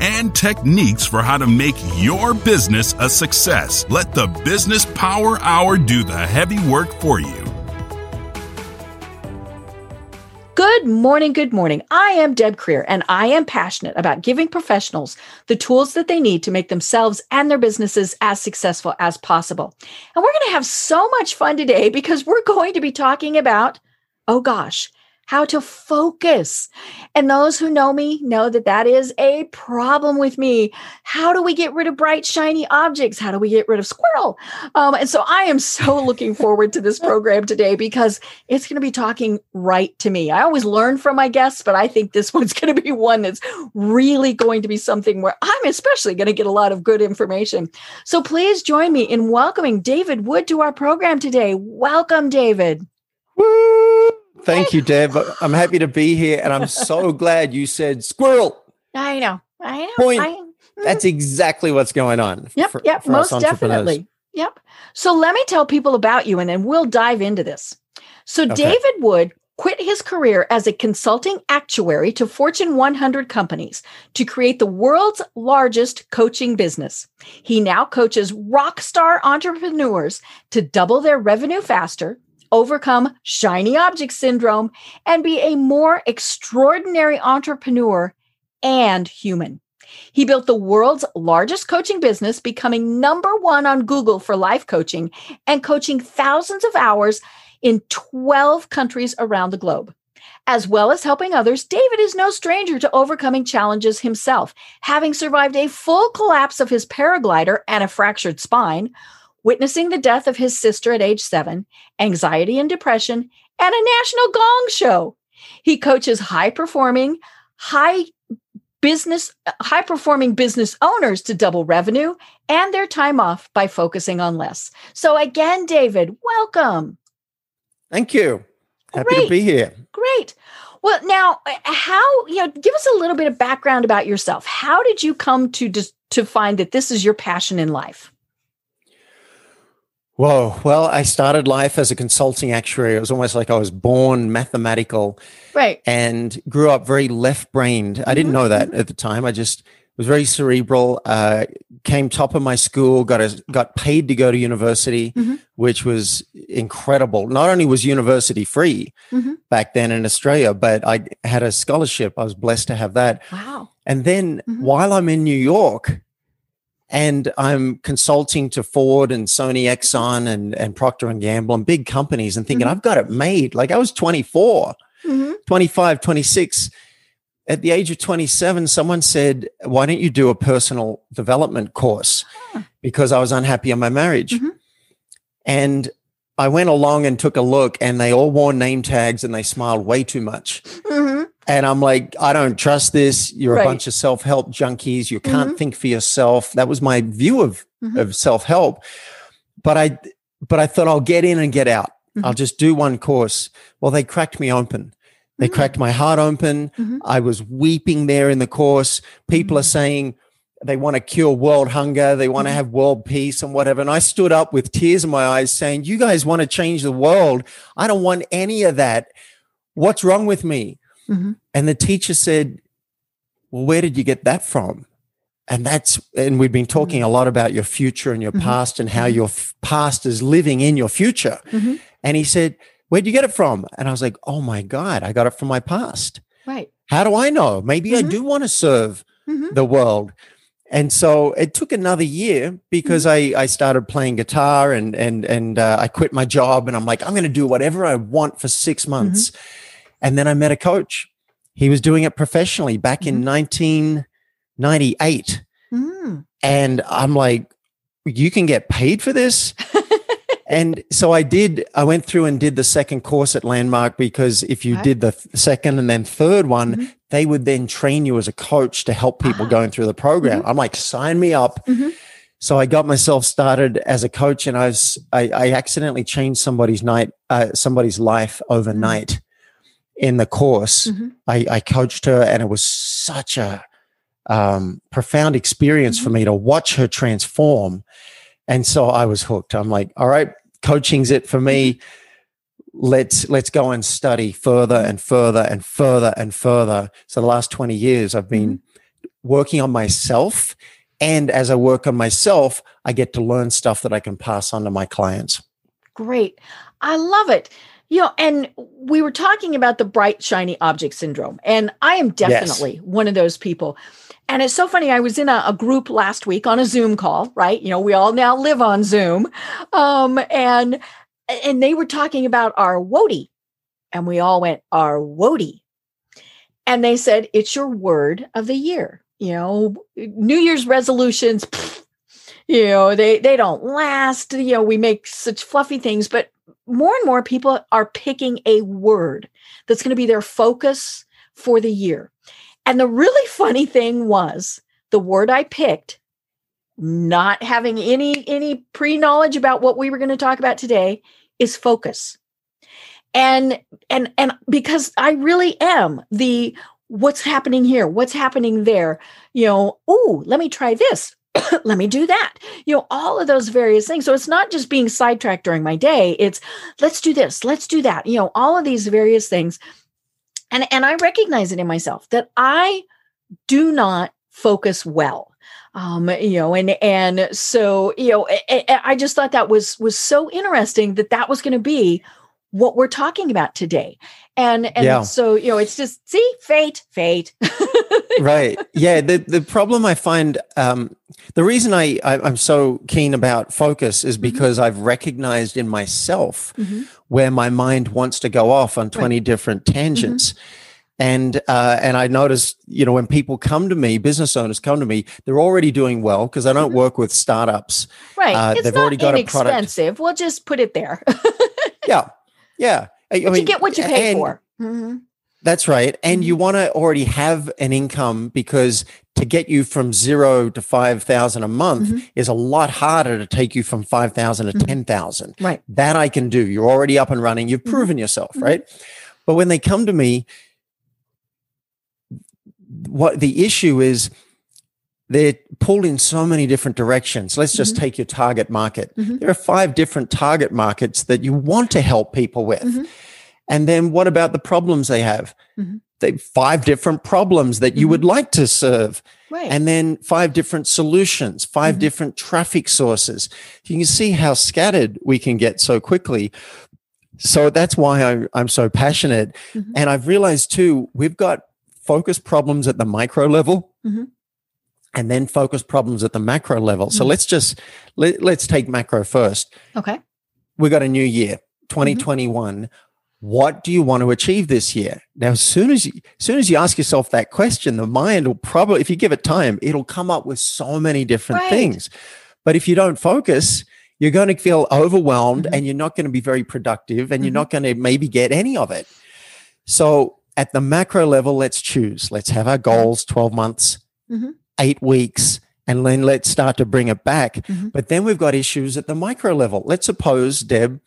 and techniques for how to make your business a success. Let the Business Power Hour do the heavy work for you. Good morning, good morning. I am Deb Creer, and I am passionate about giving professionals the tools that they need to make themselves and their businesses as successful as possible. And we're going to have so much fun today because we're going to be talking about, oh gosh, how to focus. And those who know me know that that is a problem with me. How do we get rid of bright, shiny objects? How do we get rid of squirrel? Um, and so I am so looking forward to this program today because it's going to be talking right to me. I always learn from my guests, but I think this one's going to be one that's really going to be something where I'm especially going to get a lot of good information. So please join me in welcoming David Wood to our program today. Welcome, David. Woo! Thank you, Deb. I'm happy to be here, and I'm so glad you said squirrel. I know. I know. Point. I, mm. That's exactly what's going on. Yep. for- yep. for most definitely. Yep. So let me tell people about you, and then we'll dive into this. So Okay. David Wood quit his career as a consulting actuary to Fortune 100 companies to create the world's largest coaching business. He now coaches rock star entrepreneurs to double their revenue faster, overcome shiny object syndrome, and be a more extraordinary entrepreneur and human. He built the world's largest coaching business, becoming number one on Google for life coaching and coaching thousands of hours in 12 countries around the globe. As well as helping others, David is no stranger to overcoming challenges himself, having survived a full collapse of his paraglider and a fractured spine, witnessing the death of his sister at age seven, anxiety and depression, and a national gong show. He coaches high performing, high business high performing business owners to double revenue and their time off by focusing on less. So again, David, welcome. Thank you. Happy Great. to be here. Great. Well, now uh, how, you know, give us a little bit of background about yourself. How did you come to dis- to find that this is your passion in life? Whoa. Well, I started life as a consulting actuary. It was almost like I was born mathematical Right. and grew up very left brained. I didn't know that at the time. I just was very cerebral. Uh, came top of my school. Got a, got paid to go to university, Mhm. which was incredible. Not only was university free Mhm. back then in Australia, but I had a scholarship. I was blessed to have that. Wow. And then Mhm. while I'm in New York and I'm consulting to Ford and Sony Exxon and, and Procter and Gamble and big companies and thinking, Mhm. I've got it made. Like I was 24, Mhm. 25, 26. At the age of 27, someone said, Why don't you do a personal development course? Huh. Because I was unhappy in my marriage. Mhm. And I went along and took a look, and they all wore name tags and they smiled way too much. And I'm like, I don't trust this. You're Right. a bunch of self help junkies. You can't think for yourself. That was my view of, Mhm. of self help. But I, but I thought I'll get in and get out. Mhm. I'll just do one course. Well, they cracked me open. They Mm. cracked my heart open. Mhm. I was weeping there in the course. People are saying they want to cure world hunger. They want to have world peace and whatever. And I stood up with tears in my eyes saying, You guys want to change the world. I don't want any of that. What's wrong with me? Mhm. And the teacher said, Well, where did you get that from? And that's, and we've been talking a lot about your future and your Mhm. past and how Mhm. your f- past is living in your future. Mhm. And he said, Where'd you get it from? And I was like, Oh my God, I got it from my past. Right. How do I know? Maybe I Mhm. do want to serve the world. And so it took another year because Mm-hmm. I, I started playing guitar and and and uh, I quit my job and I'm like I'm going to do whatever I want for Mm-hmm. 6 months. And then I met a coach. He was doing it professionally back in 1998 Mm. and I'm like you can get paid for this? and so I did. I went through and did the second course at Landmark because if you Okay. did the second and then third one, Mhm. they would then train you as a coach to help people Ah. going through the program. I'm like, sign me up. Mhm. So I got myself started as a coach, and I was I, I accidentally changed somebody's night, uh, somebody's life overnight in the course. Mhm. I, I coached her, and it was such a um, profound experience for Mhm. me to watch her transform. And so I was hooked. I'm like, all right, coaching's it for me. Let's let's go and study further and further and further and further. So the last 20 years I've been working on myself. And as I work on myself, I get to learn stuff that I can pass on to my clients. Great. I love it. You know, and we were talking about the bright, shiny object syndrome. And I am definitely one of those people. And it's so funny. I was in a, a group last week on a Zoom call, right? You know, we all now live on Zoom. Um, and and they were talking about our WODI. And we all went, our WODI. And they said, it's your word of the year. You know, New Year's resolutions, pfft, you know, they they don't last. You know, we make such fluffy things, but more and more people are picking a word that's going to be their focus for the year. And the really funny thing was the word I picked, not having any any pre-knowledge about what we were going to talk about today, is focus. And and and because I really am the what's happening here, what's happening there, you know, oh, let me try this. let me do that. You know, all of those various things. So it's not just being sidetracked during my day. It's let's do this, let's do that. You know, all of these various things. And and I recognize it in myself that I do not focus well. Um, you know, and and so you know, I, I- just thought that was was so interesting that that was going to be what we're talking about today. And and Yeah. so you know, it's just see fate, fate. right yeah the the problem i find um the reason I, I i'm so keen about focus is because i've recognized in myself Mhm. where my mind wants to go off on 20 different tangents and uh and i noticed you know when people come to me business owners come to me they're already doing well because i don't Mhm. work with startups Right. Uh, it's they've not already got a product. We'll just put it there. yeah yeah I, I But you get what you pay and- for. Mhm. That's right. And you want to already have an income because to get you from zero to 5,000 a month Mhm. is a lot harder to take you from 5,000 to Mhm. 10,000. Right. That I can do. You're already up and running. You've Mhm. proven yourself, Mhm. right? But when they come to me, what the issue is they're pulled in so many different directions. Let's just Mhm. take your target market. Mhm. There are five different target markets that you want to help people with. Mhm. And then what about the problems they have? Mhm. They five different problems that you Mhm. would like to serve, Right. and then five different solutions, 5 Mhm. different traffic sources. You can see how scattered we can get so quickly. So that's why I, I'm so passionate. And I've realized too, we've got focus problems at the micro level. And then focus problems at the macro level. So Mhm. let's just let, let's take macro first okay. we got a new year 2021 what do you want to achieve this year now as soon as you as soon as you ask yourself that question the mind will probably if you give it time it'll come up with so many different Right. things but if you don't focus you're going to feel overwhelmed Mhm. and you're not going to be very productive and you're not going to maybe get any of it so at the macro level let's choose let's have our goals 12 months Mhm. Eight weeks and then let's start to bring it back Mhm. but then we've got issues at the micro level. Let's suppose, Deb,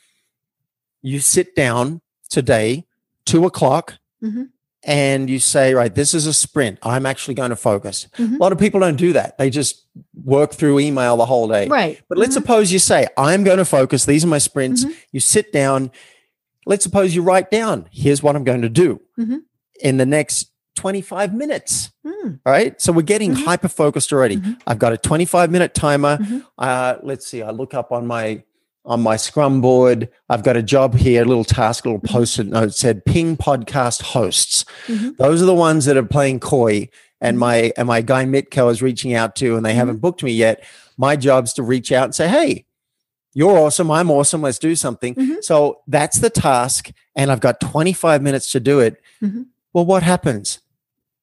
you sit down today, two o'clock, Mhm. and you say, right, this is a sprint. I'm actually going to focus. Mhm. A lot of people don't do that. They just work through email the whole day. Right. But let's Mhm. suppose you say, I'm going to focus. These are my sprints. Mhm. You sit down. Let's suppose you write down, here's what I'm going to do Mhm. in the next 25 minutes. Mm. All right. So we're getting Mhm. hyper focused already. Mhm. I've got a 25 minute timer. Mhm. Uh, let's see. I look up on my on my Scrum board. I've got a job here, a little task, a little Mhm. post-it note said ping podcast hosts. Mhm. Those are the ones that are playing coy. And Mhm. my and my guy Mitko is reaching out to, and they haven't booked me yet. My job's to reach out and say, "Hey, you're awesome. I'm awesome. Let's do something." So that's the task, and I've got 25 minutes to do it. Well, what happens?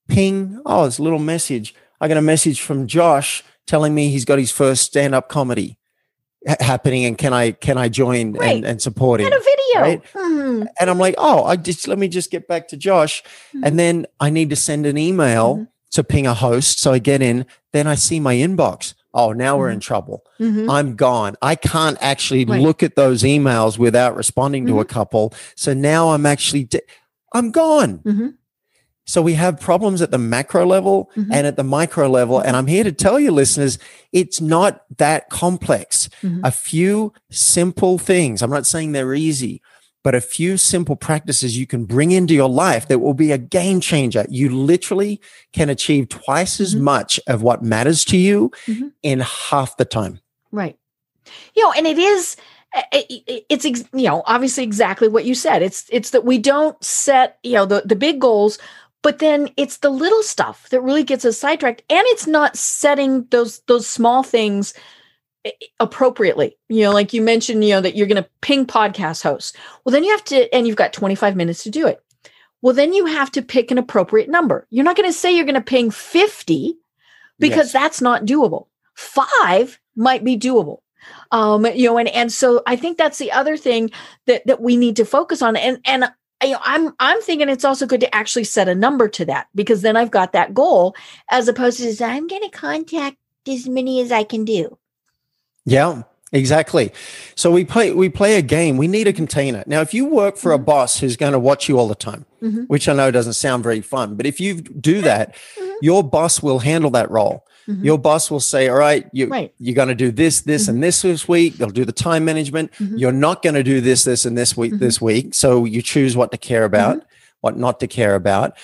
Ping. Oh, it's a little message. I got a message from Josh telling me he's got his first stand-up comedy ha- happening, and can I can I join Right. and, and support him? And a video. Right. Mhm. And I'm like, oh, I just let me just get back to Josh, Mhm. and then I need to send an email Mhm. to ping a host. So I get in, then I see my inbox. oh, now we're in trouble. Mhm. I'm gone. I can't actually Right. look at those emails without responding to a couple. So now I'm actually, di- I'm gone. Mhm. So we have problems at the macro level Mhm. and at the micro level. And I'm here to tell you, listeners, it's not that complex. Mhm. A few simple things. I'm not saying they're easy, but a few simple practices you can bring into your life that will be a game changer. You literally can achieve twice as Mhm. much of what matters to you Mhm. in half the time. Right. You know, and it is it- it- it's you know obviously exactly what you said. It's it's that we don't set you know the the big goals, but then it's the little stuff that really gets us sidetracked, and it's not setting those those small things appropriately. You know, like you mentioned, you know that you're going to ping podcast hosts. Well, then you have to, and you've got 25 minutes to do it. Well, then you have to pick an appropriate number. You're not going to say you're going to ping 50 because Yes. that's not doable. Five might be doable. Um, you know, and and so I think that's the other thing that that we need to focus on. And and you know, I'm I'm thinking it's also good to actually set a number to that because then I've got that goal as opposed to say, I'm going to contact as many as I can do. Yeah, exactly. So we play we play a game. We need a container. Now, if you work for a Mhm. boss who's going to watch you all the time, Mhm. which I know doesn't sound very fun, but if you do that, Mhm. your boss will handle that role. Mhm. Your boss will say, "All right, you Right. you're going to do this, this, and mm-hmm. this this week. They'll do the time management. Mhm. You're not going to do this, this, and this week this mm-hmm. week. So you choose what to care mm-hmm. about, what not to care about."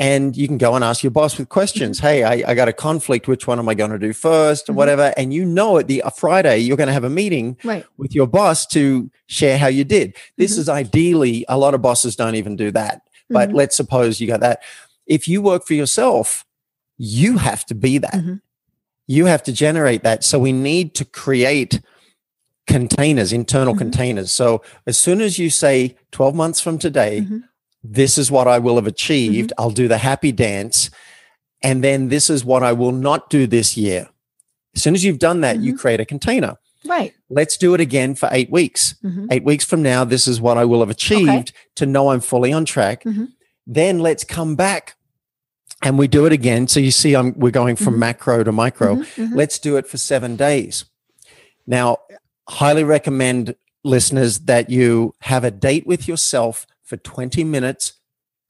And you can go and ask your boss with questions. Hey, I, I got a conflict. Which one am I going to do 1st or whatever? And you know it. The a Friday you're going to have a meeting Right. with your boss to share how you did. This is ideally, a lot of bosses don't even do that. But let's suppose you got that. If you work for yourself, you have to be that. Mhm. You have to generate that. So we need to create containers, internal Mhm. containers. So as soon as you say 12 months from today, Mhm. this is what I will have achieved, I'll do the happy dance. And then this is what I will not do this year. As soon as you've done that, you create a container. Right. Let's do it again for eight weeks. Mhm. Eight weeks from now, this is what I will have achieved to know I'm fully on track. Then let's come back and we do it again. So you see, I'm we're going from Mhm. macro to micro. Mhm. Mhm. Let's do it for seven days. Now, highly recommend listeners that you have a date with yourself for 20 minutes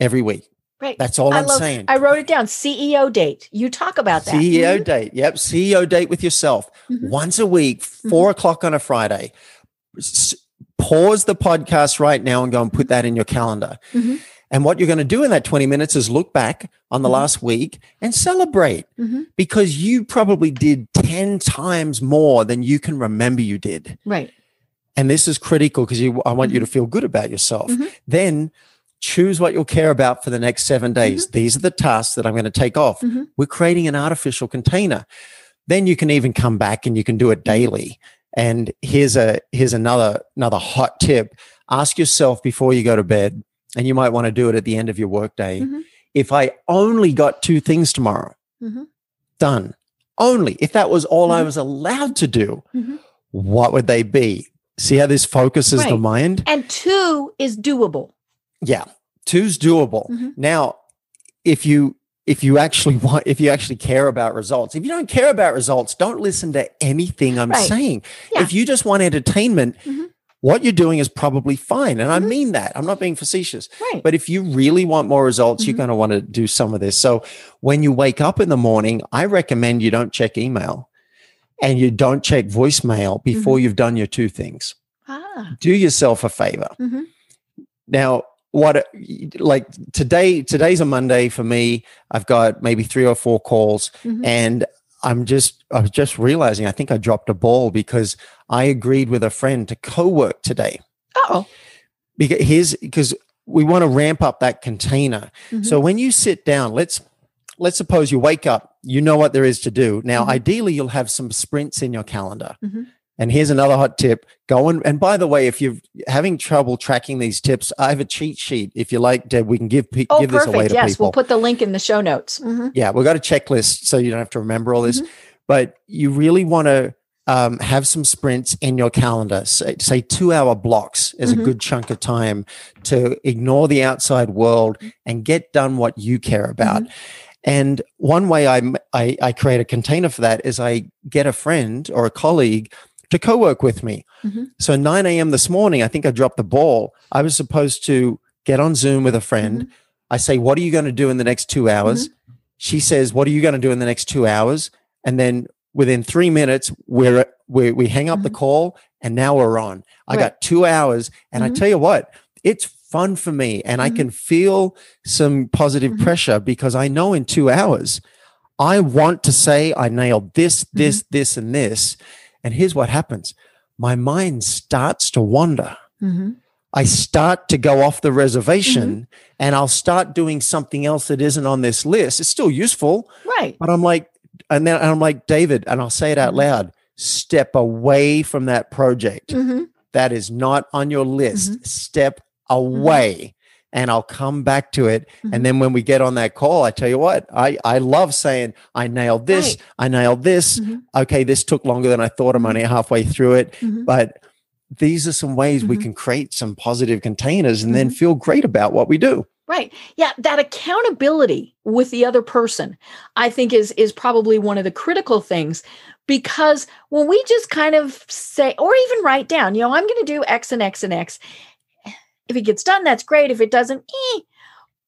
every week. Right. That's all I I'm love- saying. I wrote it down. CEO date. You talk about that. CEO Mhm. date. Yep. CEO date with yourself Mhm. once a week, 4 o'clock on a Friday. S- pause the podcast right now and go and put that in your calendar. And what you're going to do in that 20 minutes is look back on the Mhm. last week and celebrate Mhm. because you probably did 10 times more than you can remember you did. Right. And this is critical because you, I want you to feel good about yourself. Mhm. Then choose what you'll care about for the next seven days. These are the tasks that I'm going to take off. We're creating an artificial container. Then you can even come back and you can do it daily. And here's a here's another another hot tip. Ask yourself before you go to bed, and you might want to do it at the end of your workday. Mhm. If I only got two things tomorrow, Mhm. done. Only if that was all I Mhm. was allowed to do, Mhm. what would they be? See how this focuses the mind? And two is doable. Yeah. Two's doable. Mhm. Now, if you if you actually want if you actually care about results, if you don't care about results, don't listen to anything I'm Right. saying. Yeah. If you just want entertainment, Mhm. What you're doing is probably fine. And I Mhm. mean that. I'm not being facetious. Right. But if you really want more results, you're Mhm. going to want to do some of this. So when you wake up in the morning, I recommend you don't check email and you don't check voicemail before Mm-hmm. you've done your two things. ah. Do yourself a favor. Mhm. Now, what like today today's a Monday for me. I've got maybe three or four calls Mhm. and I'm just I was just realizing I think I dropped a ball because I agreed with a friend to co-work today. Oh. Because here's because we want to ramp up that container. Mhm. So when you sit down, let's let's suppose you wake up, you know what there is to do. Now, Mhm. ideally, you'll have some sprints in your calendar. Mhm. And here's another hot tip. Go and and by the way, if you're having trouble tracking these tips, I have a cheat sheet. If you like, Deb, we can give pe- Oh, give this away to Yes, people. we'll put the link in the show notes. Mhm. yeah, we've got a checklist so you don't have to remember all this. Mhm. But you really want to um, have some sprints in your calendar. Say, say two hour blocks is Mhm. a good chunk of time to ignore the outside world and get done what you care about. And one way I, I, I create a container for that is I get a friend or a colleague to co-work with me. Mm-hmm. So 9 a.m. this morning, I think I dropped the ball. I was supposed to get on Zoom with a friend. Mm-hmm. I say, "What are you going to do in the next two hours?" She says, "What are you going to do in the next two hours?" And then within three minutes, we're, we we hang up the Mhm. call, and now we're on. I Right. got two hours, and I Mhm. tell you what, it's fun for me, and I Mhm. can feel some positive pressure because I know in two hours, I want to say I nailed this, this, this, and this. And here's what happens my mind starts to wander. Mhm. I start to go off the reservation Mm-hmm. and I'll start doing something else that isn't on this list. It's still useful, Right. but I'm like, and then I'm like, David, and I'll say it out Mhm. loud step away from that project. Mhm. That is not on your list. Mm-hmm. Step away. And I'll come back to it. Mhm. And then when we get on that call, I tell you what, I, I love saying, I nailed this, Right. I nailed this. Mhm. Okay, this took longer than I thought. I'm only halfway through it Mhm. but these are some ways we Mhm. can create some positive containers and then Mhm. feel great about what we do Right. Yeah, that accountability with the other person, I think is is probably one of the critical things because when we just kind of say or even write down, you know, I'm going to do X and X and X. If it gets done, that's great. If it doesn't, eh.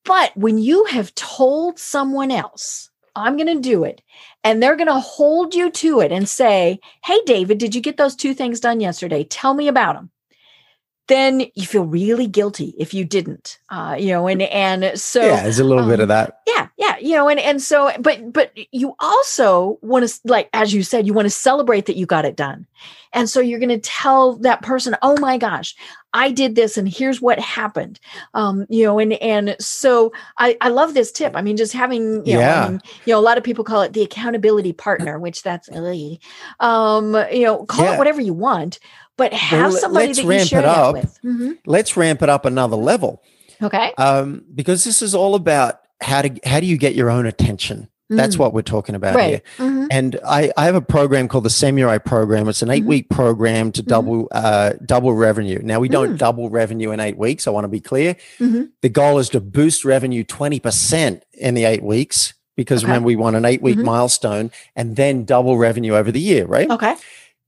But when you have told someone else, I'm going to do it, and they're going to hold you to it and say, Hey, David, did you get those two things done yesterday? Tell me about them then you feel really guilty if you didn't uh you know and and so yeah there's a little bit um, of that yeah yeah you know and and so but but you also want to like as you said you want to celebrate that you got it done and so you're going to tell that person oh my gosh i did this and here's what happened um you know and and so i i love this tip i mean just having you know Yeah. I mean, you know a lot of people call it the accountability partner which that's ugh. um you know call Yeah. it whatever you want but have let- somebody let's that you ramp it share that up. with Mhm. let's ramp it up another level okay um, because this is all about how to how do you get your own attention that's Mm. what we're talking about right here Mhm. and I, I have a program called the Samurai program. It's an eight week program to Mhm. double uh, double revenue. Now we don't Mm. double revenue in eight weeks. I want to be clear. Mhm. The goal is to boost revenue twenty percent in the eight weeks because Okay. remember we want an eight week milestone and then double revenue over the year, right? okay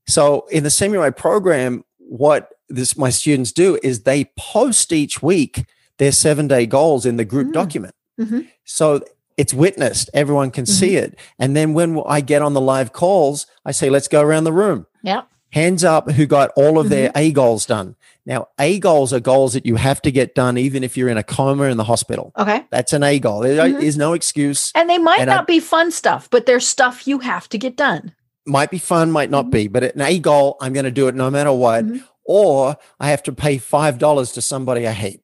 So in the Samurai program, what this my students do is they post each week their seven day goals in the group Mm. document. Mhm. So it's witnessed, everyone can see Mm-hmm. it. And then when I get on the live calls, I say, let's go around the room. yeah Hands up who got all of their Mm-hmm. A goals done. Now, A goals are goals that you have to get done even if you're in a coma in the hospital. okay That's an A goal. There Mhm. is no excuse. And they might And I- not be fun stuff, but they're stuff you have to get done. Might be fun, might not Mhm. be, but an A goal, I'm going to do it no matter what. Mhm. Or I have to pay $5 to somebody I hate.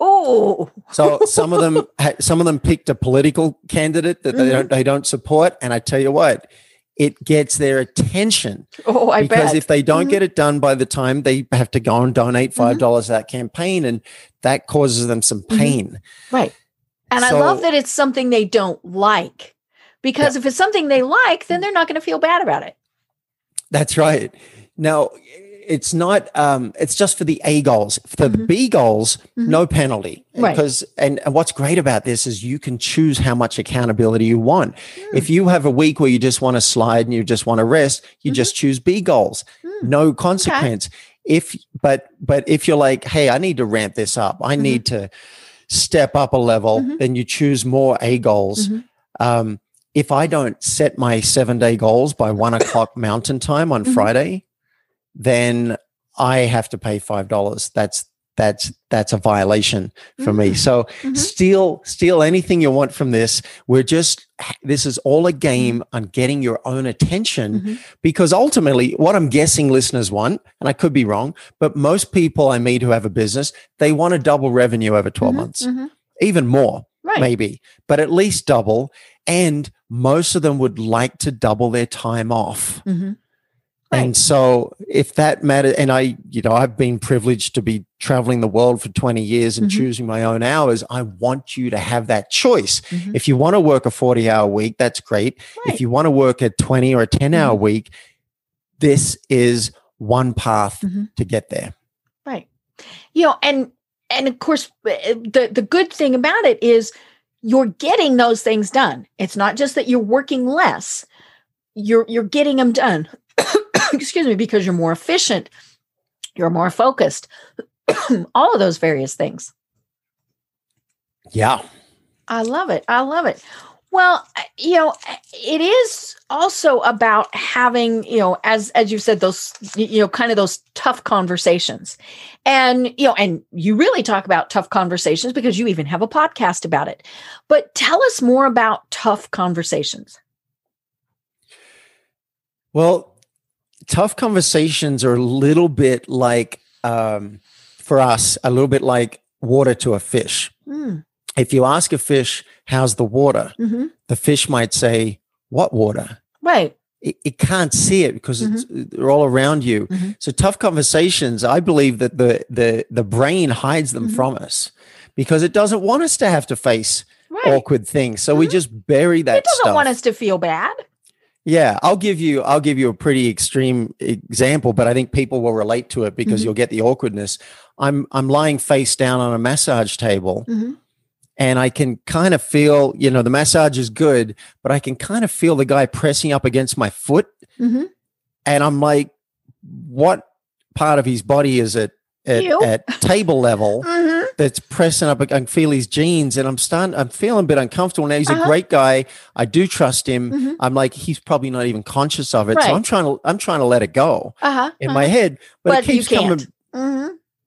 Oh, So some of them, some of them picked a political candidate that they Mhm. don't, they don't support, and I tell you what, it gets their attention oh, I bet because bet. if they don't Mhm. get it done by the time they have to go and donate Mm-hmm. five dollars to that campaign, and that causes them some pain. right. And I love that it's something they don't like because if it's something they like, then they're not going to feel bad about it. That's right. Now, it's not. Um, it's just for the A goals. For the Mhm. B goals, Mhm. no penalty. Right. Because and, and what's great about this is you can choose how much accountability you want. Hmm. If you have a week where you just want to slide and you just want to rest, you Mhm. just choose B goals. Hmm. No consequence. If but but if you're like, hey, I need to ramp this up. I Mhm. need to step up a level. Mhm. Then you choose more A goals. Mhm. Um, if I don't set my seven day goals by one o'clock mountain time on Mhm. Friday, then I have to pay five dollars. That's that's that's a violation for me. Mm. So Mhm. steal steal anything you want from this. We're just this is all a game Mm-hmm. on getting your own attention Mhm. because ultimately what I'm guessing listeners want, and I could be wrong, but most people I meet who have a business, they want to double revenue over 12 Mhm. months, Mhm. even more Right. maybe, but at least double. And most of them would like to double their time off. Mhm. Right. And so if that matters, and I, you know, I've been privileged to be traveling the world for 20 years and Mhm. choosing my own hours. I want you to have that choice. Mhm. If you want to work a 40 hour week, that's great. Right. If you want to work a 20 or a 10 hour Mhm. week, this is one path Mhm. to get there. Right. You know, and and of course, eh, the the good thing about it is you're getting those things done. It's not just that you're working less, you're you're getting them done. Excuse me, because you're more efficient, you're more focused. All of those various things. Yeah. I love it. I love it. Well, you know, it is also about having, you know, as as you said, those, you know, kind of those tough conversations, and you know, and you really talk about tough conversations because you even have a podcast about it. But tell us more about tough conversations. Well, tough conversations are a little bit like, um, for us, a little bit like water to a fish. Mm. If you ask a fish, how's the water? hmm The fish might say, what water? Right. It, it can't see it because it's, they're all around you. Mhm. So tough conversations, I believe that the, the, the brain hides them Mhm. from us because it doesn't want us to have to face Right. awkward things. So we Mhm. just bury that it doesn't stuff. want us to feel bad. Yeah, I'll give you I'll give you a pretty extreme example, but I think people will relate to it because Mhm. you'll get the awkwardness. I'm I'm lying face down on a massage table. And I can kind of feel, you know, the massage is good, but I can kind of feel the guy pressing up against my foot Mhm. and I'm like what part of his body is it at, at table level Mhm. that's pressing up. I can feel his jeans, and I'm starting. I'm feeling a bit uncomfortable now. He's Uh-huh. a great guy. I do trust him. Mhm. I'm like, he's probably not even conscious of it. Right. So I'm trying to. I'm trying to let it go Uh-huh. in uh-huh. my head, but, But it keeps coming.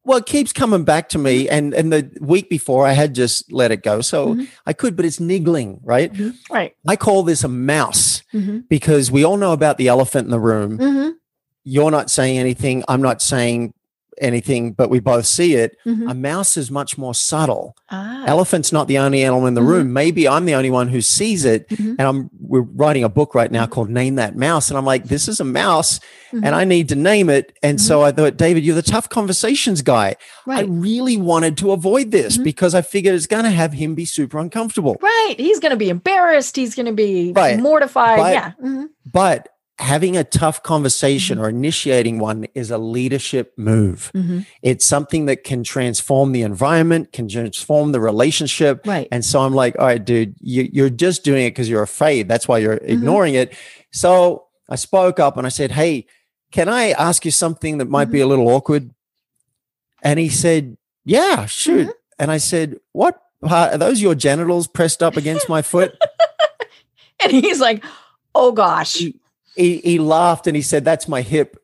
Well, it keeps coming back to me, and and the week before I had just let it go, so Mhm. I could, but it's niggling, right? Mhm. Right. I call this a mouse Mhm. because we all know about the elephant in the room. Mhm. You're not saying anything. I'm not saying anything, but we both see it. Mhm. A mouse is much more subtle. Ah. Elephant's not the only animal in the Mhm. room. Maybe I'm the only one who sees it. Mhm. And I'm we're writing a book right now Mhm. called Name That Mouse. And I'm like, this is a mouse Mhm. and I need to name it. And so I thought, David, you're the tough conversations guy. I really wanted to avoid this because I figured it's gonna have him be super uncomfortable. Right. He's going to be embarrassed. He's going to be Right. mortified. But- yeah. But having a tough Mm-hmm. conversation or initiating one is a leadership move. Mhm. It's something that can transform the environment, can transform the relationship. Right. And so I'm like, all right, dude, you, you're just doing it because you're afraid. That's why you're Mm-hmm. ignoring it. So I spoke up and I said, hey, can I ask you something that might be Mm-hmm. a little awkward? And he said, yeah, shoot. Mm-hmm. And I said, what part are those your genitals pressed up against my foot? And he's like, oh gosh. He, he laughed and he said, that's my hip.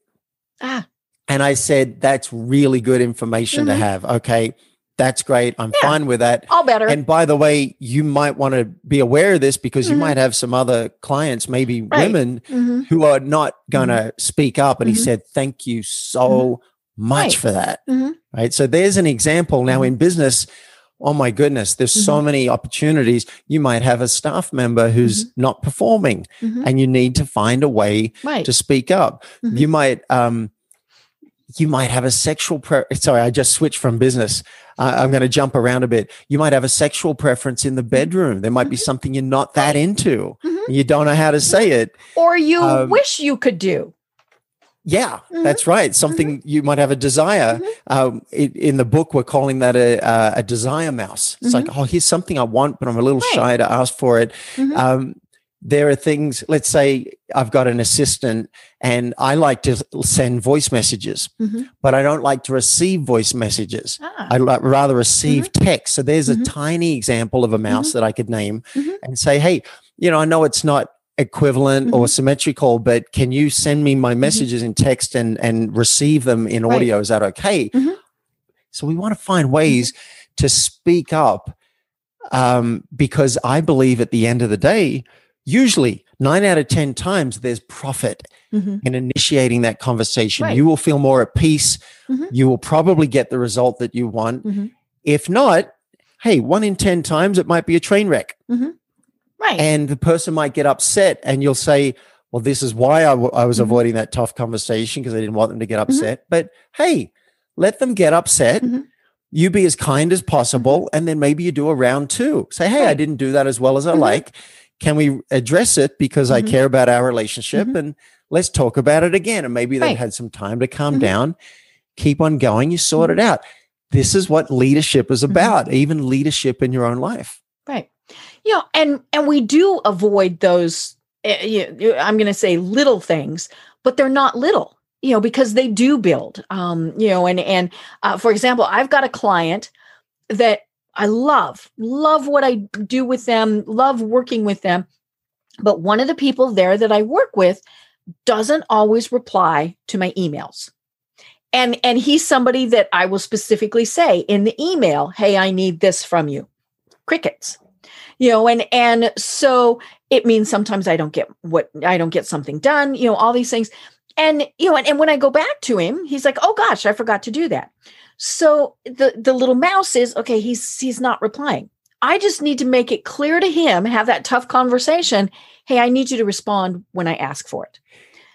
Ah. And I said, that's really good information Mhm. to have. Okay. That's great. I'm Yeah. fine with that. All better. And by the way, you might want to be aware of this because you Mhm. might have some other clients, maybe Right. women, Mhm. who are not going to speak up. And he Mhm. said, Thank you so much Right. for that. Right. So there's an example now in business. Oh my goodness, there's so Mm-hmm. many opportunities. You might have a staff member who's not performing Mhm. and you need to find a way Right. to speak up. Mhm. You might um you might have a sexual pre- sorry, I just switched from business. Uh, I'm going to jump around a bit. You might have a sexual preference in the bedroom. There might be something you're not that into. You don't know how to say it. or you um, wish you could do. Yeah, Mhm. that's right. Something you might have a desire. Mhm. Um, in, in the book, we're calling that a, a, a desire mouse. It's like, oh, here's something I want, but I'm a little Mm-hmm. Right. shy to ask for it. Mhm. Um, there are things, let's say I've got an assistant and I like to send voice messages, but I don't like to receive voice messages. Ah. I would rather receive text. So there's a tiny example of a mouse that I could name and say, hey, you know, I know it's not equivalent or Mhm. symmetrical, but can you send me my messages in text and and receive them in Right. audio? Is that okay? Mhm. So we want to find ways to speak up um, because I believe at the end of the day, usually nine out of 10 times there's profit Mhm. in initiating that conversation. Right. You will feel more at peace. You will probably get the result that you want. If not, hey, one in 10 times it might be a train wreck Right. and the person might get upset and you'll say, well, this is why I, w- I was Mhm. avoiding that tough conversation because I didn't want them to get upset. But hey, let them get upset. Mhm. You be as kind as possible. And then maybe you do a round two. Say, hey, I didn't do that as well as I Mhm. like. Can we address it because I care about our relationship? And let's talk about it again. And maybe they've Right. had some time to calm down. Keep on going. You sort Mm-hmm. it out. This is what leadership is about, even leadership in your own life. You know and and we do avoid those uh, you, i'm going to say little things but they're not little you know because they do build um you know and and uh, for example i've got a client that i love love what i do with them love working with them but one of the people there that i work with doesn't always reply to my emails. And and he's somebody that i will specifically say in the email hey i need this from you. Crickets you know and and so it means sometimes i don't get what i don't get something done you know all these things and you know and, and when i go back to him he's like oh gosh i forgot to do that so the the little mouse is okay he's he's not replying i just need to make it clear to him have that tough conversation hey i need you to respond when i ask for it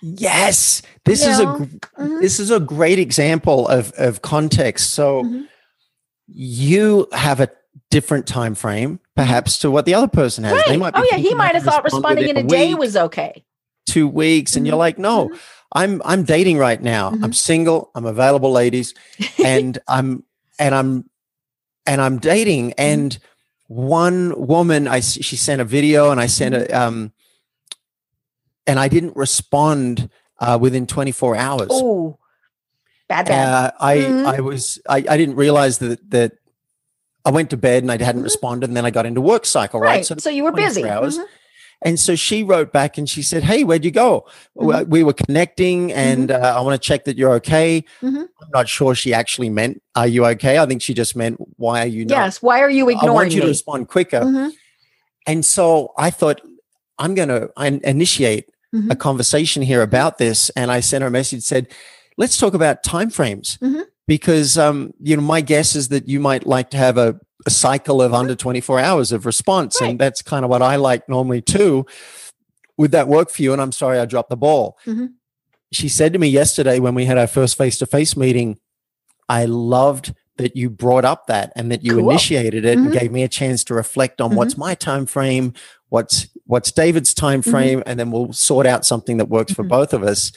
Yes, this You is a know? gr- Mhm. this is a great example of of context. So Mhm. you have a different time frame, perhaps, to what the other person has. They right might be oh yeah he might have thought responding in within a day week, was okay two weeks, and you're Mhm. like, no, Mhm. I'm I'm dating right now. I'm Mhm. single. I'm available, ladies, and I'm and I'm and I'm dating. Mm-hmm. And one woman, I she sent a video, and I sent Mm-hmm. a um, and I didn't respond uh, within 24 hours. oh bad bad Uh, I. I was I, I didn't realize that that I went to bed and I hadn't Mhm. responded, and then I got into work cycle, right? right so, you were busy hours. Mhm. And so she wrote back and she said, "Hey, where'd you go? Mm-hmm. We- We were connecting, and uh, I want to check that you're okay." Mhm. I'm not sure she actually meant, "Are you okay?" I think she just meant, "Why are you not?" yes why are you ignoring me? I want you to respond quicker. Mhm. And so I thought, I'm going to initiate a Mhm. conversation here about this. And I sent her a message said, let's talk about timeframes Mhm. Because, um, you know, my guess is that you might like to have a, a cycle of under 24 hours of response. Right. And that's kind of what I like normally too. Would that work for you? And I'm sorry, I dropped the ball. Mhm. She said to me yesterday when we had our first face-to-face meeting, I loved that you brought up that and that you Cool. initiated it and Mhm. gave me a chance to reflect on what's my time frame what's what's david's time Mm-hmm. frame and then we'll sort out something that works for Mhm. both of us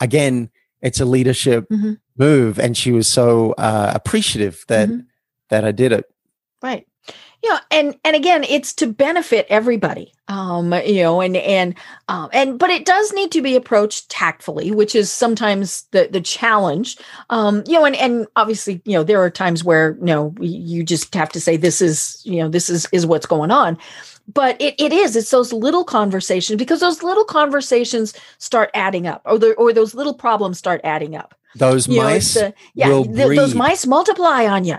again it's a leadership Mhm. move. And she was so uh, appreciative that Mhm. that i did it. Right. You know and and again it's to benefit everybody. Um you know and and um and but it does need to be approached tactfully which is sometimes the the challenge. Um you know and and obviously you know there are times where you know you just have to say this is you know this is is what's going on but it, it is it's those little conversations because those little conversations start adding up or the, or those little problems start adding up those you know mice the, yeah will th- those mice multiply on you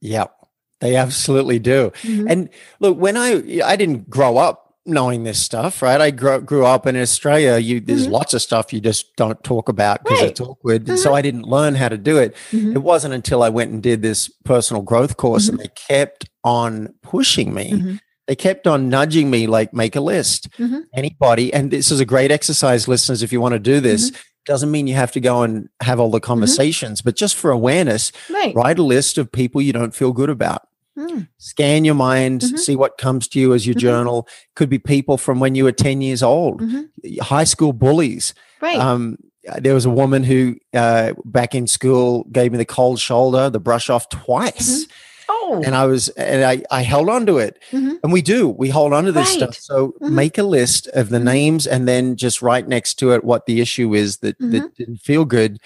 yep they absolutely do Mhm. And look, when I I didn't grow up knowing this stuff, right? I grew, grew up in Australia. You there's Mhm. lots of stuff you just don't talk about because Right. it's awkward. And so I didn't learn how to do it. Mhm. It wasn't until I went and did this personal growth course and they kept on pushing me. They kept on nudging me like make a list. Mhm. Anybody, and this is a great exercise, listeners, if you want to do this. Doesn't mean you have to go and have all the conversations, but just for awareness, right write a list of people you don't feel good about Mm. scan your mind, Mhm. see what comes to you as you Mhm. journal. Could be people from when you were 10 years old, high school bullies. Right. Um, there was a woman who uh, back in school gave me the cold shoulder, the brush off twice. Oh. And I was, and I, I held on to it. Mhm. And we do, we hold on to this Right. stuff. So Mhm. make a list of the Mhm. names and then just write next to it what the issue is that, Mm-hmm. that didn't feel good.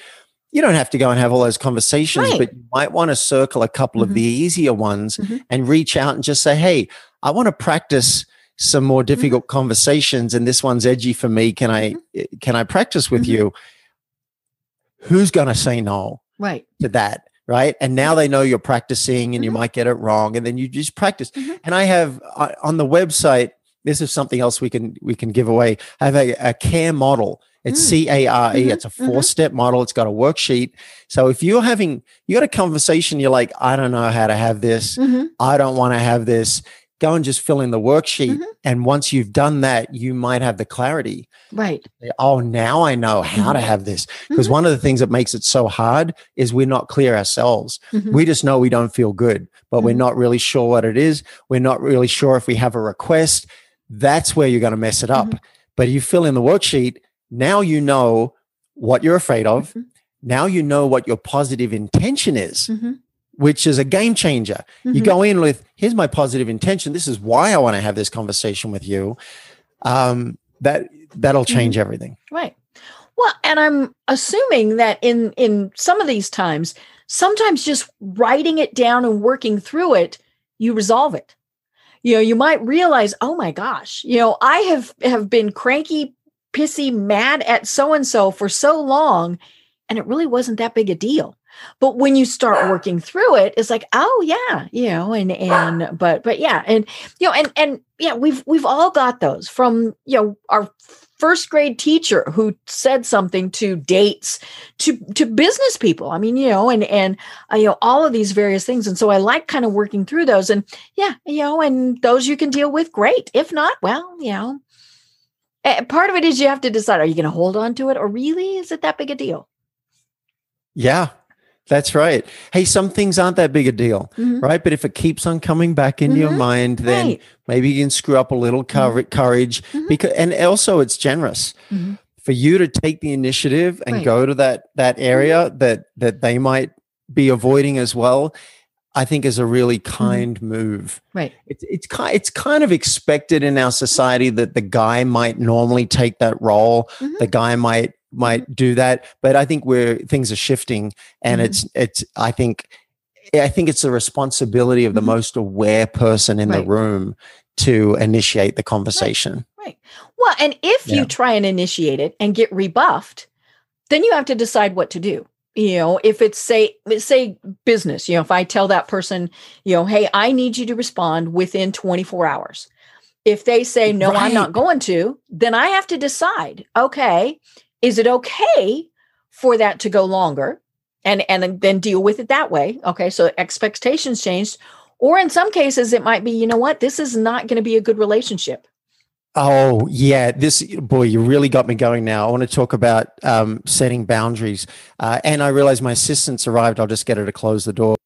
You don't have to go and have all those conversations, Right. but you might want to circle a couple of the easier ones Mhm. and reach out and just say, Hey, I want to practice some more Mm-hmm. difficult conversations and this one's edgy for me. Can I, can I practice with you? Who's going to say no? right. to that right? And now they know you're practicing and you Mhm. might get it wrong and then you just practice. Mhm. and i have uh, on the website this is something else we can we can give away. I have a, a care model. It's Mm. c-a-r-e Mhm. it's a four step model. It's got a worksheet. So if you're having you got a conversation you're like i don't know how to have this. I don't want to have this go and just fill in the worksheet Mhm. and once you've done that you might have the clarity Right. oh now i know how to Mhm. have this because Mhm. one of the things that makes it so hard is we're not clear ourselves Mhm. we just know we don't feel good but we're Mhm. not really sure what it is we're not really sure if we have a request that's where you're going to mess it up Mhm. but you fill in the worksheet now you know what you're afraid of now you know what your positive intention is. Which is a game changer. You Mhm. go in with, here's my positive intention. This is why I want to have this conversation with you. Um, that that'll change everything. Right. Well, and I'm assuming that in in some of these times, sometimes just writing it down and working through it, you resolve it. You know, you might realize, oh my gosh, you know, I have have been cranky, pissy, mad at so and so for so long, and it really wasn't that big a deal. But when you start working through it, it's like, oh yeah, you know, and and but but yeah, and you know, and and yeah, we've we've all got those from you know our first grade teacher who said something to dates to to business people i mean you know and and uh, you know all of these various things and so i like kind of working through those and yeah you know and those you can deal with great if not well you know. Part of it is you have to decide are you going to hold on to it or really is it that big a deal? Yeah, that's right. Hey, some things aren't that big a deal, Mhm. right? But if it keeps on coming back into your Mhm. mind, then Right. maybe you can screw up a little cour- courage Mhm. because, and also it's generous Mhm. for you to take the initiative and Right. go to that that area that that they might be avoiding as well. I think is a really kind move. right It's it's kind it's kind of expected in our society that the guy might normally take that role. Mhm. The guy might might do that, but I think where things are shifting, and Mhm. it's it's I think I think it's the responsibility of the Mhm. most aware person in Right. the room to initiate the conversation. right well and if Yeah. you try and initiate it and get rebuffed then you have to decide what to do you know if it's say say business you know if i tell that person you know hey i need you to respond within 24 hours if they say no i'm not going to then i have to decide okay is it okay for that to go longer and and then deal with it that way okay so expectations changed or in some cases it might be you know what this is not going to be a good relationship Oh yeah, this boy, you really got me going now. I want to talk about um, setting boundaries, uh, and I realize my assistant's arrived. I'll just get her to close the door.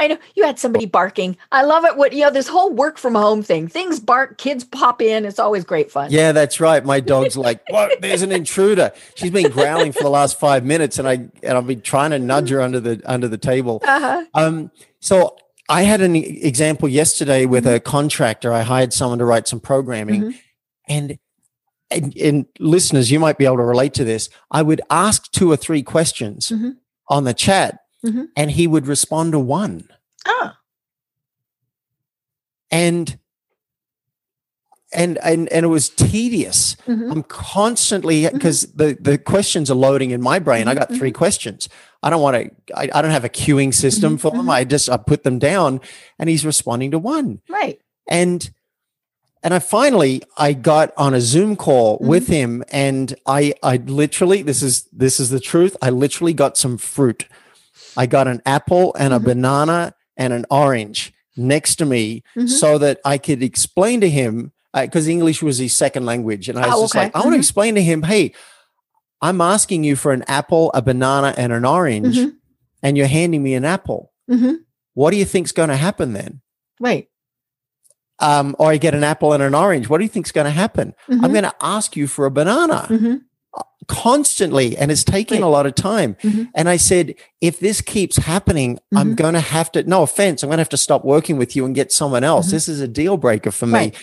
I know you had somebody barking. I love it. What you know, this whole work from home thing. Things bark, kids pop in. It's always great fun. Yeah, that's right. My dog's like, "What? There's an intruder." She's been growling for the last five minutes, and I and I've been trying to nudge her under the under the table. Uh-huh. Um, so I had an example yesterday with a contractor. I hired someone to write some programming, Mhm. and, and and listeners, you might be able to relate to this. I would ask two or three questions Mhm. on the chat, Mhm. and he would respond to one. Oh, and and and and it was tedious. mhm. I'm constantly because the the questions are loading in my brain. I got 3 questions. I don't want to. I, I don't have a queuing system Mhm, for them. I just I put them down, and he's responding to one. right. And and I finally I got on a Zoom call Mm-hmm. with him, and I I literally this is this is the truth. I literally got some fruit. I got an apple and a Mhm. banana and an orange next to me Mhm. so that I could explain to him because English was his second language, and I was Oh, just okay. like, I want to explain to him, hey, I'm asking you for an apple, a banana, and an orange, Mhm. and you're handing me an apple. Mhm. What do you think's going to happen then? Wait. Um, or I get an apple and an orange. What do you think's going to happen? I'm Mhm. going to ask you for a banana. Constantly, and it's taking a lot of time. Mhm. And I said, if this keeps happening, I'm Mhm. going to have to. No offense, I'm going to have to stop working with you and get someone else. Mhm. This is a deal breaker for me. Right.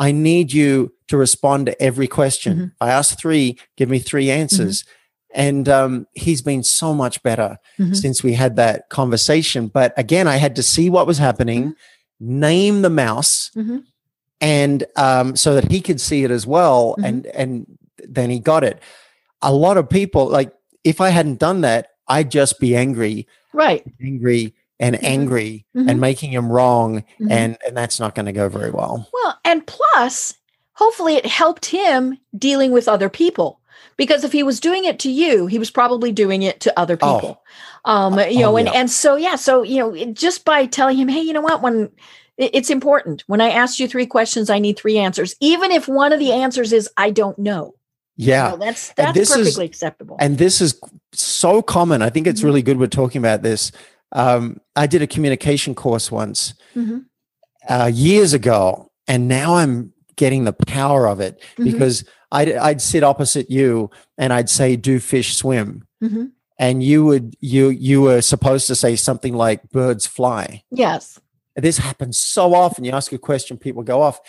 I need you to respond to every question. Mhm. I asked three, give me three Mm-hmm. answers. And um, he's been so much better Mhm. since we had that conversation. But again, I had to see what was happening, name the mouse, and um, so that he could see it as well. Mhm. And and then he got it. A lot of people like if I hadn't done that, I'd just be angry, Right. angry, and Mhm. angry, Mhm. and making him wrong, Mhm. and and that's not going to go very well. Well, and plus, hopefully it helped him dealing with other people. Because if he was doing it to you, he was probably doing it to other Oh. people. Um, you know, Oh, and yeah. and so yeah, so you know, just by telling him, hey, you know what, when it- it's important. When I ask you three questions, I need three answers. Even if one of the answers is I don't know. Yeah. know, that's that's this is- perfectly acceptable. And this is so common. I think it's Mhm. really good we're talking about this. Um, I did a communication course once Mhm, uh, years ago, and now I'm getting the power of it mhm, because I'd, I'd sit opposite you and I'd say, Do fish swim? mhm. and you would you you were supposed to say something like birds fly. Yes. This happens so often. You ask a question, people go off.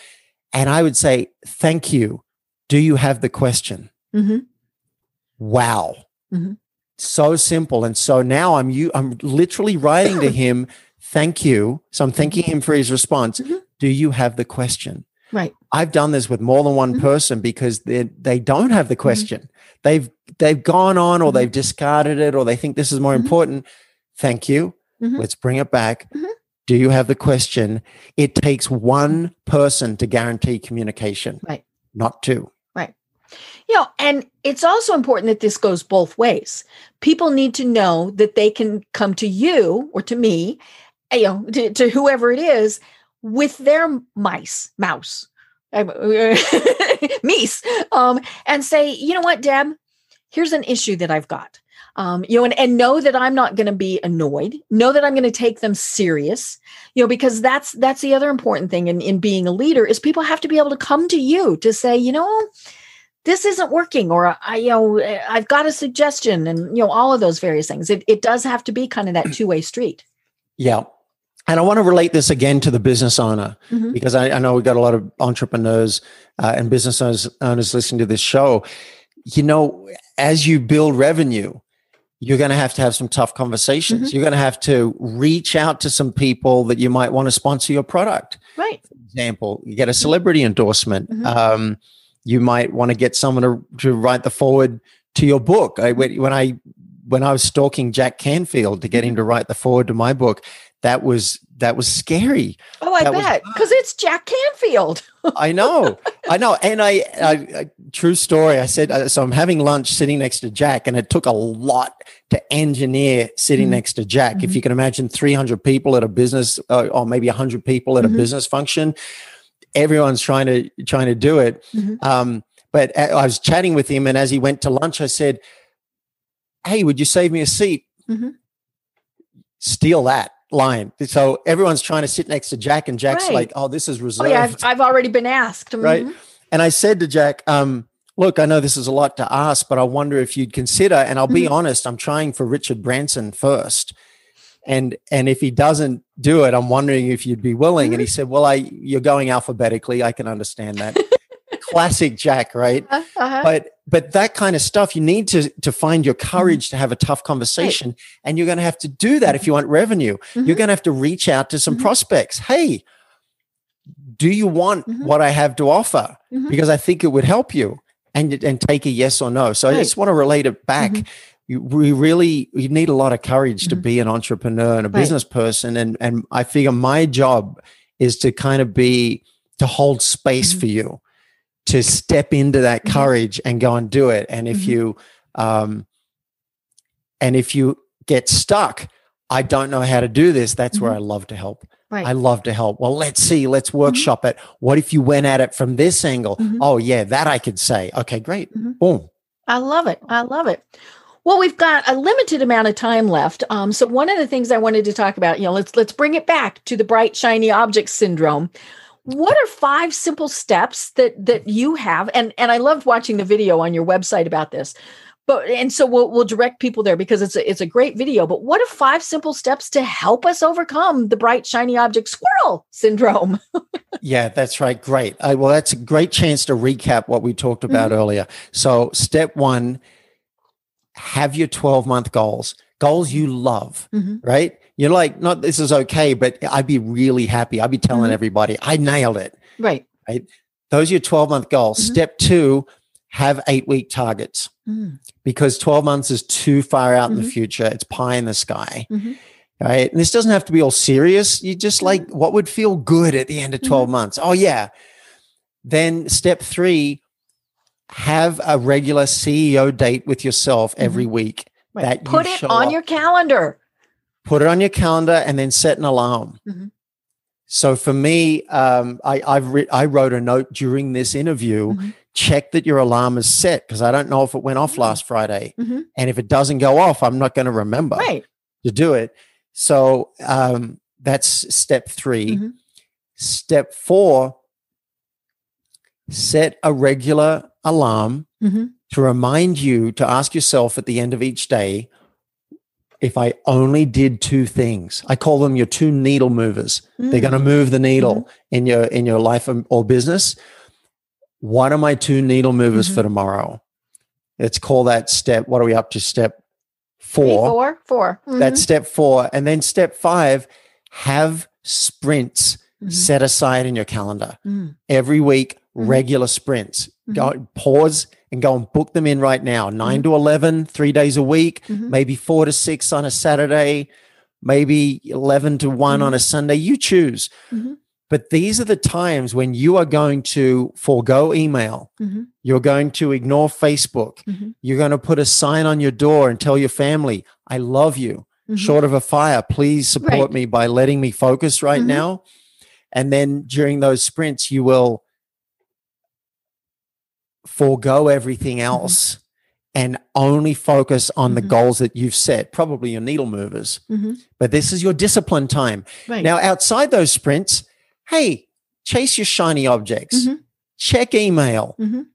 And I would say, Thank you. Do you have the question? hmm Wow. Mhm. So simple. And so now I'm you I'm literally writing to him, thank you. So I'm thanking him for his response. Mhm. Do you have the question? Right. I've done this with more than one Mhm. person because they they don't have the question. They've they've gone on or Mhm. they've discarded it or they think this is more Mhm. important. Thank you. Let's bring it back. Do you have the question? It takes one person to guarantee communication, Right. not two. You know, and it's also important that this goes both ways. People need to know that they can come to you or to me, you know, to, to whoever it is with their mice, mouse, um, meese, um, and say, you know what, Deb, here's an issue that I've got. Um, you know, and, and know that I'm not going to be annoyed. Know that I'm going to take them serious. You know, because that's that's the other important thing in, in being a leader is people have to be able to come to you to say, you know, this isn't working or i you know i've got a suggestion and you know all of those various things it, it does have to be kind of that two-way street Yeah. And I want to relate this again to the business owner Mhm. because I, I know we've got a lot of entrepreneurs uh, and business owners, owners listening to this show. You know, as you build revenue, you're going to have to have some tough conversations. You're going to have to reach out to some people that you might want to sponsor your product. right For example, you get a celebrity endorsement. Mhm. Um, you might want to get someone to, to write the forward to your book. I, when I when I was stalking Jack Canfield to get him to write the forward to my book, that was that was scary. oh i That bet because it's jack canfield I know, I know, and I, I, I true story. I said uh, so. I'm having lunch sitting next to Jack, and it took a lot to engineer sitting Mhm. next to Jack. If Mhm. you can imagine 300 people at a business, uh, or maybe 100 people at Mhm. a business function, everyone's trying to trying to do it. Mhm. Um, but I was chatting with him, and as he went to lunch, I said, "Hey, would you save me a seat?" Mhm. Steal that line. So everyone's trying to sit next to Jack, and Jack's Right. like, "Oh, this is oh reserved." yeah I've, I've already been asked Right. Mhm. And I said to Jack, um, look, I know this is a lot to ask, but I wonder if you'd consider, and I'll be Mhm. honest, I'm trying for Richard Branson first. And and if he doesn't do it, I'm wondering if you'd be willing. And he said, Well, I you're going alphabetically. I can understand that. Classic Jack, right? Uh-huh. But but that kind of stuff, you need to to find your courage to have a tough conversation. And you're going to have to do that if you want revenue. You're Mhm. going to have to reach out to some Mhm. prospects. Hey, do you want Mhm. what I have to offer? Because I think it would help you and, and take a yes or no. So I just want to relate it back. You, we really you need a lot of courage to Mhm. be an entrepreneur and a Right. business person. And and I figure my job is to kind of be to hold space Mhm. for you, to step into that Mhm. courage and go and do it. And if Mhm. you um and if you get stuck, I don't know how to do this. That's where Mhm. I love to help. right I love to help. Well, let's see. Let's workshop it. What if you went at it from this angle? Oh, yeah, that I could say. Okay, great. Boom. I love it. I love it. Well, we've got a limited amount of time left. Um, so one of the things I wanted to talk about, you know, let's let's bring it back to the bright shiny object syndrome. What are five simple steps that that you have? And and I loved watching the video on your website about this. But and so we'll we'll direct people there because it's a, it's a great video. But what are five simple steps to help us overcome the bright shiny object squirrel syndrome? Yeah, that's right. Great. Uh, well, that's a great chance to recap what we talked about earlier. So, step one have your 12 month goals, goals you love, Mhm. right? You're like, not this is okay, but I'd be really happy. I'd be telling Mhm. everybody, I nailed it. Right. Those are your 12 month goals. Mhm. Step two, have eight week targets. Mm, because 12 months is too far out in the future. It's pie in the sky. mhm. Right. And this doesn't have to be all serious. You just like Mm-hmm. what would feel good at the end of 12 months. Oh, yeah. Then step three, have a regular CEO date with yourself every week. Right. That you Put it on up. your calendar. Put it on your calendar and then set an alarm. Mhm. So for me, um, I, I've re- I wrote a note during this interview. Mhm. Check that your alarm is set because I don't know if it went off last Friday. Mhm. And if it doesn't go off, I'm not going to remember Right. to do it. So um, that's step 3 Mhm. Step four, set a regular alarm Mhm. to remind you to ask yourself at the end of each day, if I only did two things, I call them your two needle movers. They're going to move the needle in your in your life or business. What are my two needle movers for tomorrow? Let's call that step. What are we up to? Step Three, four. four, four. That's step four. And then step five, have sprints Mhm. set aside in your calendar Mm. every week, Mhm. regular sprints. Go pause and go and book them in right now. 9 to 11, three days a week, Mhm. maybe four to six on a Saturday, maybe 11 to one on a Sunday. You choose. But these are the times when you are going to forego email. Mhm. You're going to ignore Facebook. Mhm. You're going to put a sign on your door and tell your family, I love you. Mhm. Short of a fire, please support Right. me by letting me focus right now. And then during those sprints, you will forego everything Mm-hmm. else and only focus on the Mhm. goals that you've set, probably your needle movers. Mhm. But this is your discipline time. Right. Now, outside those sprints, hey, chase your shiny objects, Mhm. check email, Mhm.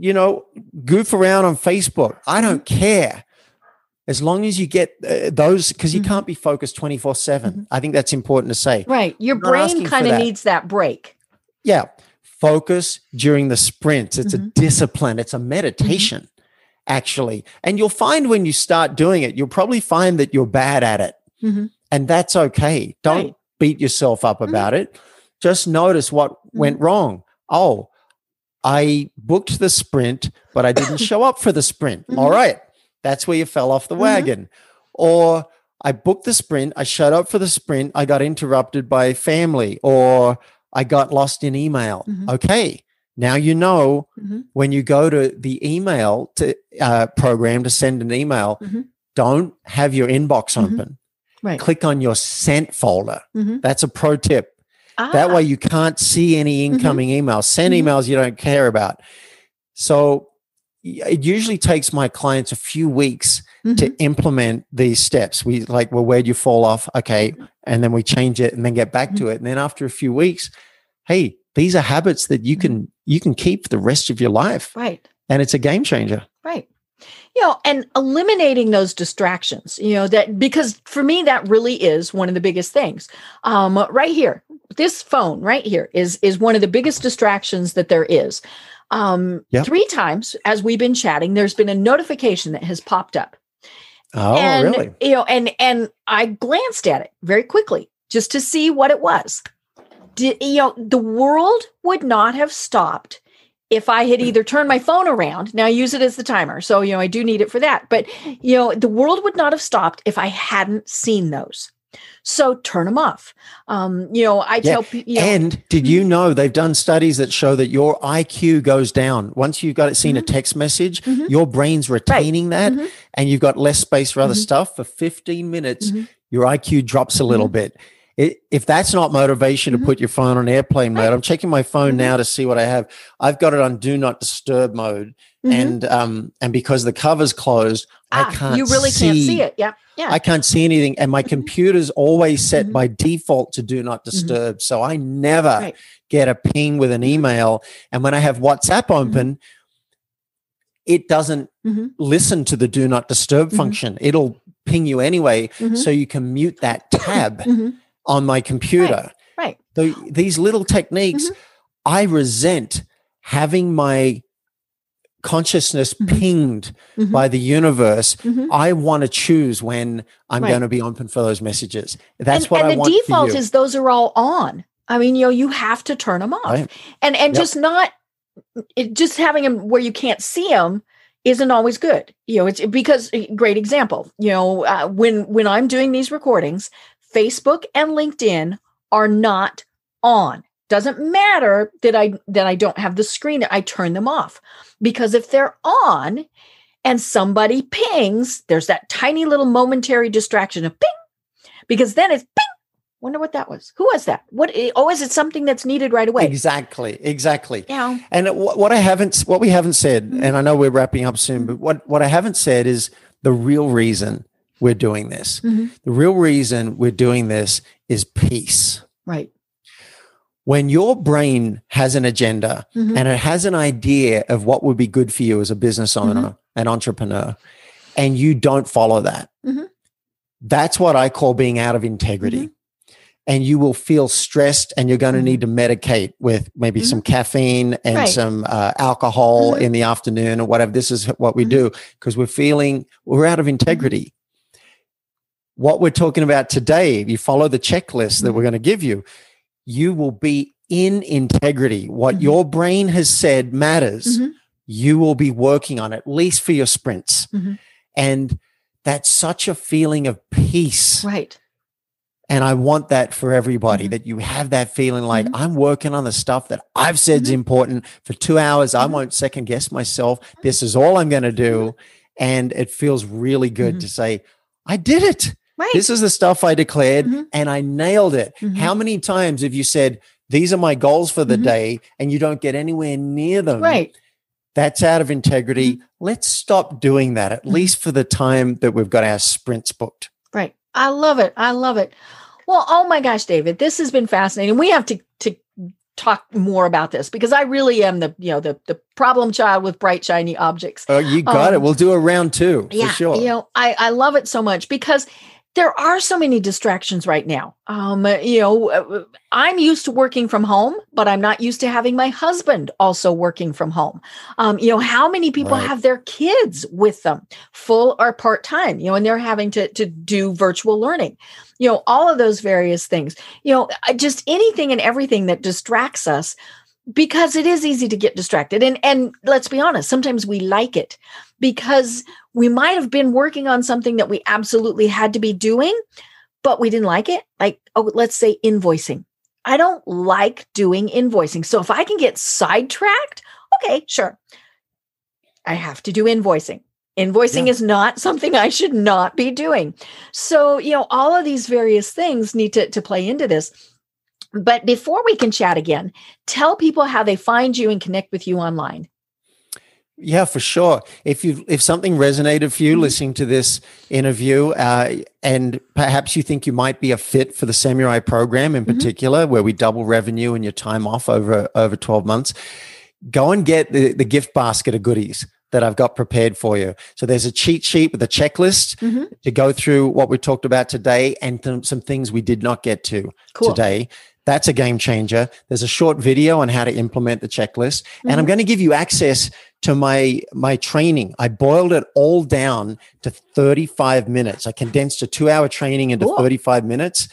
you know, goof around on Facebook. I don't Mm-hmm. care. As long as you get uh, those, because you Mhm. can't be focused 24 7. Mm-hmm. I think that's important to say. Right. Your I'm not asking brain kind of needs that break. Yeah. Focus during the sprints. It's Mhm. a discipline, it's a meditation, actually. And you'll find when you start doing it, you'll probably find that you're bad at it. Mhm. And that's okay. Don't Right. beat yourself up Mhm. about it. Just notice what went wrong. Oh, I booked the sprint, but I didn't show up for the sprint. All right. That's where you fell off the wagon. Or I booked the sprint, I showed up for the sprint, I got interrupted by family, or I got lost in email. Mhm. Okay. Now you know Mhm. when you go to the email to uh, program to send an email, Mhm. don't have your inbox Mhm. open. Right. Click on your sent folder. Mhm. That's a pro tip. That Ah, Mm-hmm. way you can't see any incoming emails. Send emails you don't care about. So it usually takes my clients a few weeks mhm. to implement these steps. We like, well, where'd you fall off? Okay. And then we change it and then get back Mm-hmm. to it. And then after a few weeks, hey, these are habits that you can you can keep the rest of your life. right. And it's a game changer. Right. You know, and eliminating those distractions, you know, that because for me, that really is one of the biggest things. Um, right here, this phone right here is is one of the biggest distractions that there is. Um, Yep. three times as we've been chatting, there's been a notification that has popped up. Oh, and really? you know, and and I glanced at it very quickly just to see what it was. Did you know the world would not have stopped if I had either turned my phone around. Now I use it as the timer, so you know I do need it for that. But you know the world would not have stopped if I hadn't seen those. So turn them off. Um, you know, I Yeah, tell people. You know, Mm-hmm. and did you know they've done studies that show that your IQ goes down once you've got it seen a Mm-hmm. text message, Mhm. your brain's retaining that, Mhm. and you've got less space for other Mhm. stuff. For 15 minutes, Mhm. your IQ drops a little bit. It, if that's not motivation to put your phone on airplane mode, I'm checking my phone now to see what I have. I've got it on do not disturb mode, and um, and because the cover's closed, Ah, I can't. you really can't see it. Yeah, yeah. I can't see anything, and my Mhm. computer's always set Mhm. by default to do not mm-hmm. disturb. So I never Right. get a ping with an mm-hmm. email. And when I have WhatsApp mm-hmm. open, it doesn't listen to the do not disturb function. It'll ping you anyway, so you can mute that tab on my computer. Right. So these little techniques. I resent having my consciousness Mhm. pinged Mhm. by the universe. Mhm. I want to choose when I'm Right. going to be open for those messages. That's and, what and I the want default for you. is those are all on. I mean, you know, you have to turn them off, Right. and and Yep. just not it, just having them where you can't see them isn't always good. You know, it's because great example. You know, uh, when when I'm doing these recordings, Facebook and LinkedIn are not on. Doesn't matter that I that I don't have the screen. I turn them off because if they're on and somebody pings, there's that tiny little momentary distraction of ping because then it's ping. Wonder what that was. Who was that? What? Oh, is it something that's needed right away? Exactly, exactly. Yeah. And what, I haven't, what we haven't said, Mhm. and I know we're wrapping up soon, but what what I haven't said is the real reason we're doing this. Mhm. The real reason we're doing this is peace. Right. When your brain has an agenda Mhm. and it has an idea of what would be good for you as a business owner, an entrepreneur, and you don't follow that, Mhm. That's what I call being out of integrity. Mm-hmm. And you will feel stressed and you're going to need to medicate with maybe some caffeine and Right. some uh, alcohol in the afternoon or whatever. This is what we do because we're feeling we're out of integrity. What we're talking about today, if you follow the checklist that we're going to give you, you will be in integrity. What Mhm. your brain has said matters. Mhm. You will be working on at least for your sprints. Mhm. And that's such a feeling of peace. Right. And I want that for everybody Mhm. that you have that feeling like Mhm. I'm working on the stuff that I've said is Mhm. important for two hours. I won't second guess myself. This is all I'm going to do. And it feels really good to say, I did it. Right. This is the stuff I declared Mhm. and I nailed it. Mhm. How many times have you said, These are my goals for the Mhm. day, and you don't get anywhere near them? right. That's out of integrity. Let's stop doing that, at Mhm. least for the time that we've got our sprints booked. Right. I love it. I love it. Well, oh my gosh, David, this has been fascinating. We have to to talk more about this because I really am the, you know, the the problem child with bright shiny objects. Oh, you got it. Um, We'll do a round two for yeah, sure. You know, I I love it so much because there are so many distractions right now. Um, you know, uh, I'm used to working from home, but I'm not used to having my husband also working from home. Um, you know, how many people Right. have their kids with them, full or part time? You know, and they're having to to do virtual learning. You know, all of those various things. You know, just anything and everything that distracts us because it is easy to get distracted. And and let's be honest sometimes we like it because we might have been working on something that we absolutely had to be doing but we didn't like it. Like oh let's say invoicing. I don't like doing invoicing. So if i can get sidetracked okay sure. I have to do invoicing. Invoicing Yeah. is not something i should not be doing. So you know all of these various things need to, to play into this but before we can chat again tell people how they find you and connect with you online Yeah, for sure. If you if something resonated for you Mhm. listening to this interview, uh, and perhaps you think you might be a fit for the Samurai program in Mhm. particular, where we double revenue and your time off over over twelve months, go and get the the gift basket of goodies that I've got prepared for you. So there's a cheat sheet with a checklist Mhm. to go through what we talked about today and th- some things we did not get to cool today. That's a game changer. There's a short video on how to implement the checklist, and I'm Mhm. going to give you access to my my training. I boiled it all down to 35 minutes. I condensed a two hour training into Cool. 35 minutes,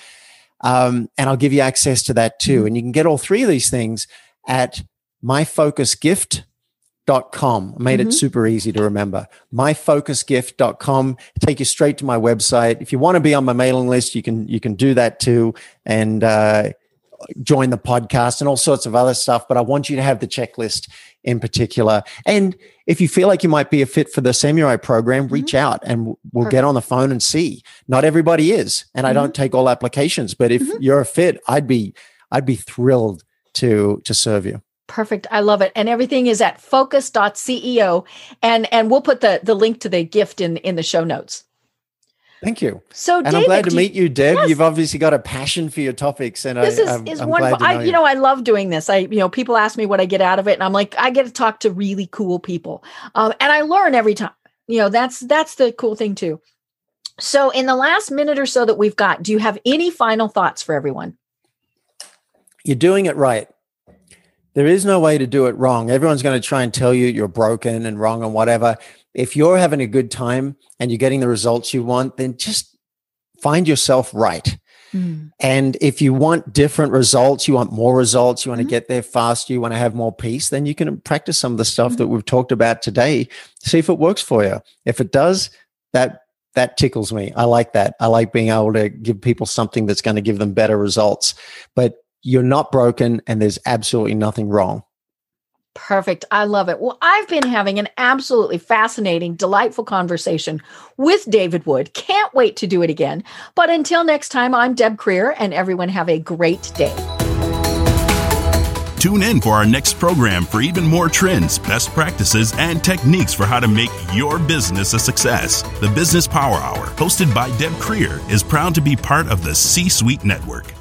um, and I'll give you access to that too. Mhm. And you can get all three of these things at myfocusgift.com. I made Mhm. it super easy to remember. Myfocusgift.com. Take you straight to my website. If you want to be on my mailing list, you can you can do that too. And uh, join the podcast and all sorts of other stuff. But I want you to have the checklist in particular. And if you feel like you might be a fit for the Samurai program, reach out and we'll get on the phone and see. Not everybody is, and I don't take all applications. But if Mhm. you're a fit, I'd be I'd be thrilled to to serve you. Perfect. I love it. And everything is at focus.ceo. And and we'll put the, the link to the gift in, in the show notes. Thank you. So And David, I'm glad to meet you, Deb. Yes. You've obviously got a passion for your topics, and this I, is, I'm, is I'm wonderful. glad to know I, you know, I love doing this. I, you know, people ask me what I get out of it, and I'm like, I get to talk to really cool people, um, and I learn every time. You know, that's that's the cool thing too. So, in the last minute or so that we've got, do you have any final thoughts for everyone? you're doing it right. There is no way to do it wrong. Everyone's going to try and tell you you're broken and wrong and whatever. If you're having a good time and you're getting the results you want, then just find yourself right. And if you want different results, you want more results, you want Mhm. to get there faster, you want to have more peace, then you can practice some of the stuff Mhm. that we've talked about today. See if it works for you. If it does, that that tickles me. I like that. I like being able to give people something that's going to give them better results. But you're not broken and there's absolutely nothing wrong. Perfect. I love it. Well, I've been having an absolutely fascinating, delightful conversation with David Wood. Can't wait to do it again. But until next time, I'm Deb Krier, and everyone have a great day. Tune in for our next program for even more trends, best practices, and techniques for how to make your business a success. The Business Power Hour, hosted by Deb Krier, is proud to be part of the C Suite Network.